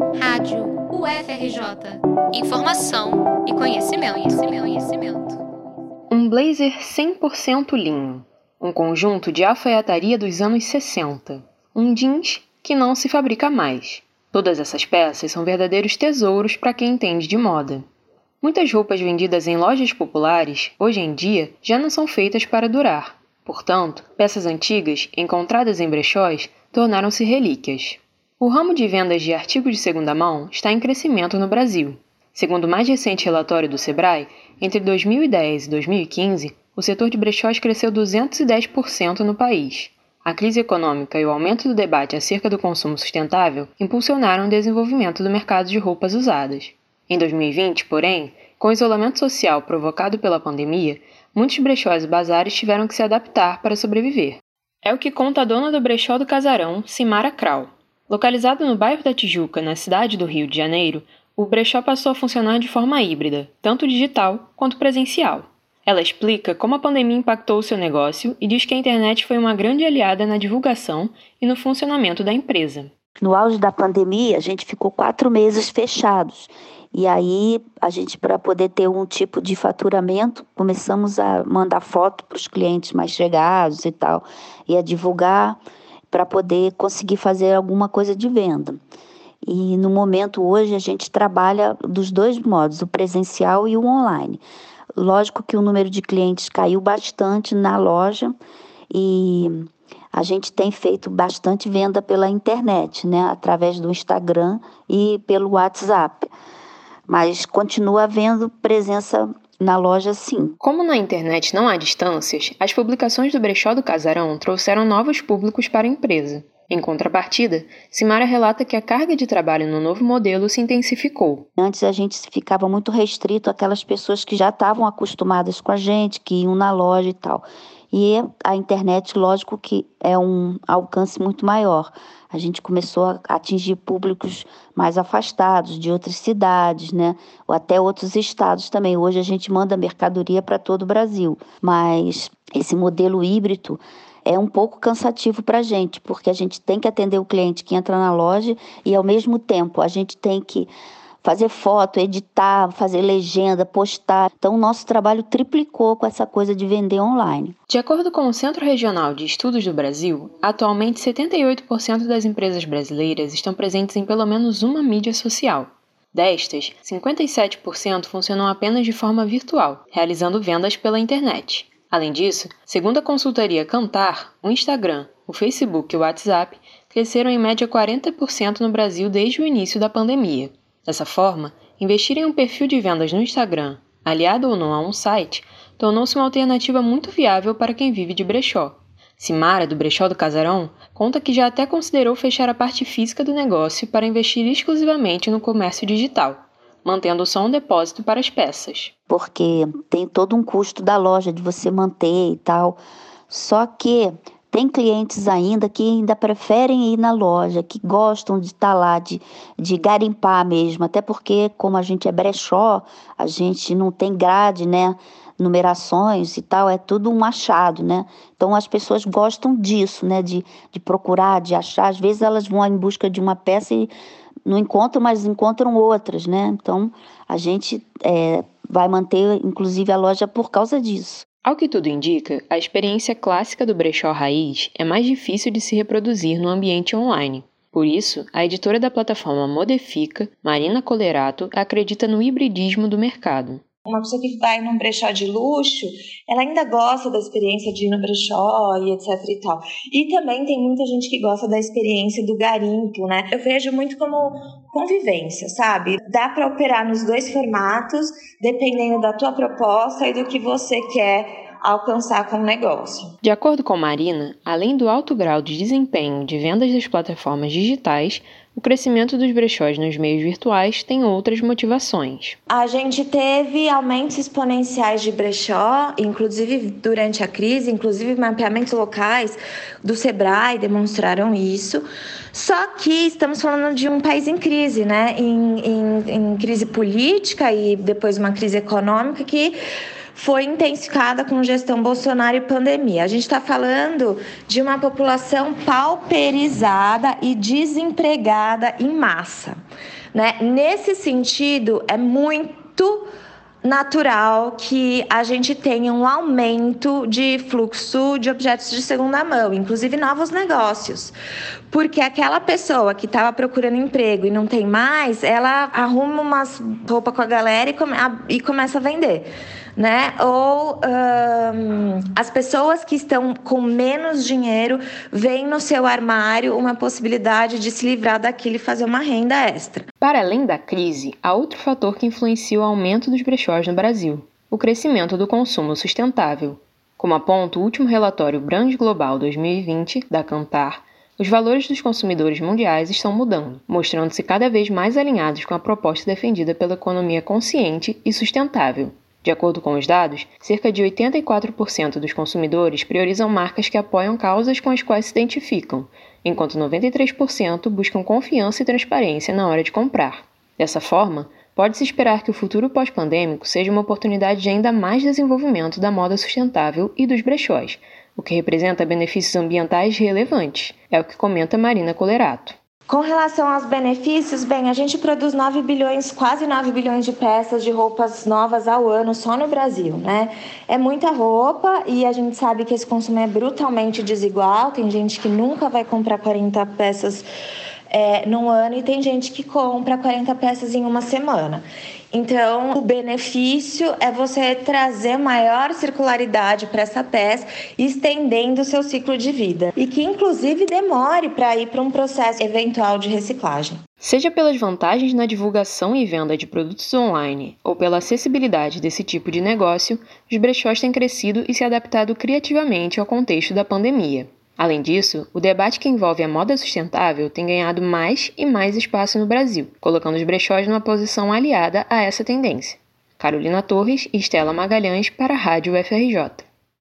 Rádio UFRJ. Informação e conhecimento, conhecimento, conhecimento. Um blazer 100% linho. Um conjunto de alfaiataria dos anos 60. Um jeans que não se fabrica mais. Todas essas peças são verdadeiros tesouros para quem entende de moda. Muitas roupas vendidas em lojas populares, hoje em dia, já não são feitas para durar. Portanto, peças antigas, encontradas em brechós, tornaram-se relíquias. O ramo de vendas de artigos de segunda mão está em crescimento no Brasil. Segundo o mais recente relatório do Sebrae, entre 2010 e 2015, o setor de brechós cresceu 210% no país. A crise econômica e o aumento do debate acerca do consumo sustentável impulsionaram o desenvolvimento do mercado de roupas usadas. Em 2020, porém, com o isolamento social provocado pela pandemia, muitos brechós e bazares tiveram que se adaptar para sobreviver. É o que conta a dona do brechó do Casarão, Simara Krau. Localizado no bairro da Tijuca, na cidade do Rio de Janeiro, o brechó passou a funcionar de forma híbrida, tanto digital quanto presencial. Ela explica como a pandemia impactou o seu negócio e diz que a internet foi uma grande aliada na divulgação e no funcionamento da empresa. No auge da pandemia, a gente ficou quatro meses fechados. E aí, a gente, para poder ter um tipo de faturamento, começamos a mandar foto para os clientes mais chegados e tal, e a divulgar para poder conseguir fazer alguma coisa de venda. E no momento hoje a gente trabalha dos dois modos, o presencial e o online. Lógico que o número de clientes caiu bastante na loja e a gente tem feito bastante venda pela internet, né, através do Instagram e pelo WhatsApp. Mas continua havendo presença na loja, sim. Como na internet não há distâncias, as publicações do Brechó do Casarão trouxeram novos públicos para a empresa. Em contrapartida, Simara relata que a carga de trabalho no novo modelo se intensificou. Antes a gente ficava muito restrito àquelas pessoas que já estavam acostumadas com a gente, que iam na loja e tal. E a internet, lógico que é um alcance muito maior. A gente começou a atingir públicos mais afastados, de outras cidades, né? Ou até outros estados também. Hoje a gente manda mercadoria para todo o Brasil. Mas esse modelo híbrido é um pouco cansativo para a gente, porque a gente tem que atender o cliente que entra na loja e, ao mesmo tempo, a gente tem que fazer foto, editar, fazer legenda, postar. Então, o nosso trabalho triplicou com essa coisa de vender online. De acordo com o Centro Regional de Estudos do Brasil, atualmente 78% das empresas brasileiras estão presentes em pelo menos uma mídia social. Destas, 57% funcionam apenas de forma virtual, realizando vendas pela internet. Além disso, segundo a consultoria Cantar, o Instagram, o Facebook e o WhatsApp cresceram em média 40% no Brasil desde o início da pandemia. Dessa forma, investir em um perfil de vendas no Instagram, aliado ou não a um site, tornou-se uma alternativa muito viável para quem vive de brechó. Simara, do Brechó do Casarão, conta que já até considerou fechar a parte física do negócio para investir exclusivamente no comércio digital, mantendo só um depósito para as peças. Porque tem todo um custo da loja de você manter e tal. Só que tem clientes ainda que ainda preferem ir na loja, que gostam de estar tá lá, de, de garimpar mesmo, até porque, como a gente é brechó, a gente não tem grade, né? numerações e tal, é tudo um achado, né? Então as pessoas gostam disso, né? De, de procurar, de achar. Às vezes elas vão em busca de uma peça e não encontram, mas encontram outras, né? Então a gente é, vai manter, inclusive, a loja por causa disso. Ao que tudo indica, a experiência clássica do brechó raiz é mais difícil de se reproduzir no ambiente online. Por isso, a editora da plataforma Modifica, Marina Colerato, acredita no hibridismo do mercado. Uma pessoa que vai num brechó de luxo, ela ainda gosta da experiência de ir no brechó e etc e tal. E também tem muita gente que gosta da experiência do garimpo, né? Eu vejo muito como convivência, sabe? Dá para operar nos dois formatos, dependendo da tua proposta e do que você quer alcançar com o negócio. De acordo com Marina, além do alto grau de desempenho de vendas das plataformas digitais, o crescimento dos brechós nos meios virtuais tem outras motivações. A gente teve aumentos exponenciais de brechó, inclusive durante a crise, inclusive mapeamentos locais do Sebrae demonstraram isso. Só que estamos falando de um país em crise, né? Em, em, em crise política e depois uma crise econômica que foi intensificada com gestão Bolsonaro e pandemia. A gente está falando de uma população pauperizada e desempregada em massa. Né? Nesse sentido, é muito natural que a gente tenha um aumento de fluxo de objetos de segunda mão, inclusive novos negócios. Porque aquela pessoa que estava procurando emprego e não tem mais, ela arruma umas roupas com a galera e, come, a, e começa a vender né? Ou um, as pessoas que estão com menos dinheiro veem no seu armário uma possibilidade de se livrar daquilo e fazer uma renda extra. Para além da crise, há outro fator que influencia o aumento dos brechós no Brasil: o crescimento do consumo sustentável. Como aponta o último relatório Brand Global 2020 da Cantar, os valores dos consumidores mundiais estão mudando, mostrando-se cada vez mais alinhados com a proposta defendida pela economia consciente e sustentável, de acordo com os dados, cerca de 84% dos consumidores priorizam marcas que apoiam causas com as quais se identificam, enquanto 93% buscam confiança e transparência na hora de comprar. Dessa forma, pode-se esperar que o futuro pós-pandêmico seja uma oportunidade de ainda mais desenvolvimento da moda sustentável e dos brechós, o que representa benefícios ambientais relevantes, é o que comenta Marina Colerato. Com relação aos benefícios, bem, a gente produz 9 bilhões, quase 9 bilhões de peças de roupas novas ao ano só no Brasil, né? É muita roupa e a gente sabe que esse consumo é brutalmente desigual. Tem gente que nunca vai comprar 40 peças é, num ano e tem gente que compra 40 peças em uma semana. Então, o benefício é você trazer maior circularidade para essa peça, estendendo o seu ciclo de vida e que inclusive demore para ir para um processo eventual de reciclagem. Seja pelas vantagens na divulgação e venda de produtos online ou pela acessibilidade desse tipo de negócio, os brechós têm crescido e se adaptado criativamente ao contexto da pandemia. Além disso, o debate que envolve a moda sustentável tem ganhado mais e mais espaço no Brasil, colocando os brechós numa posição aliada a essa tendência. Carolina Torres e Estela Magalhães para a Rádio UFRJ.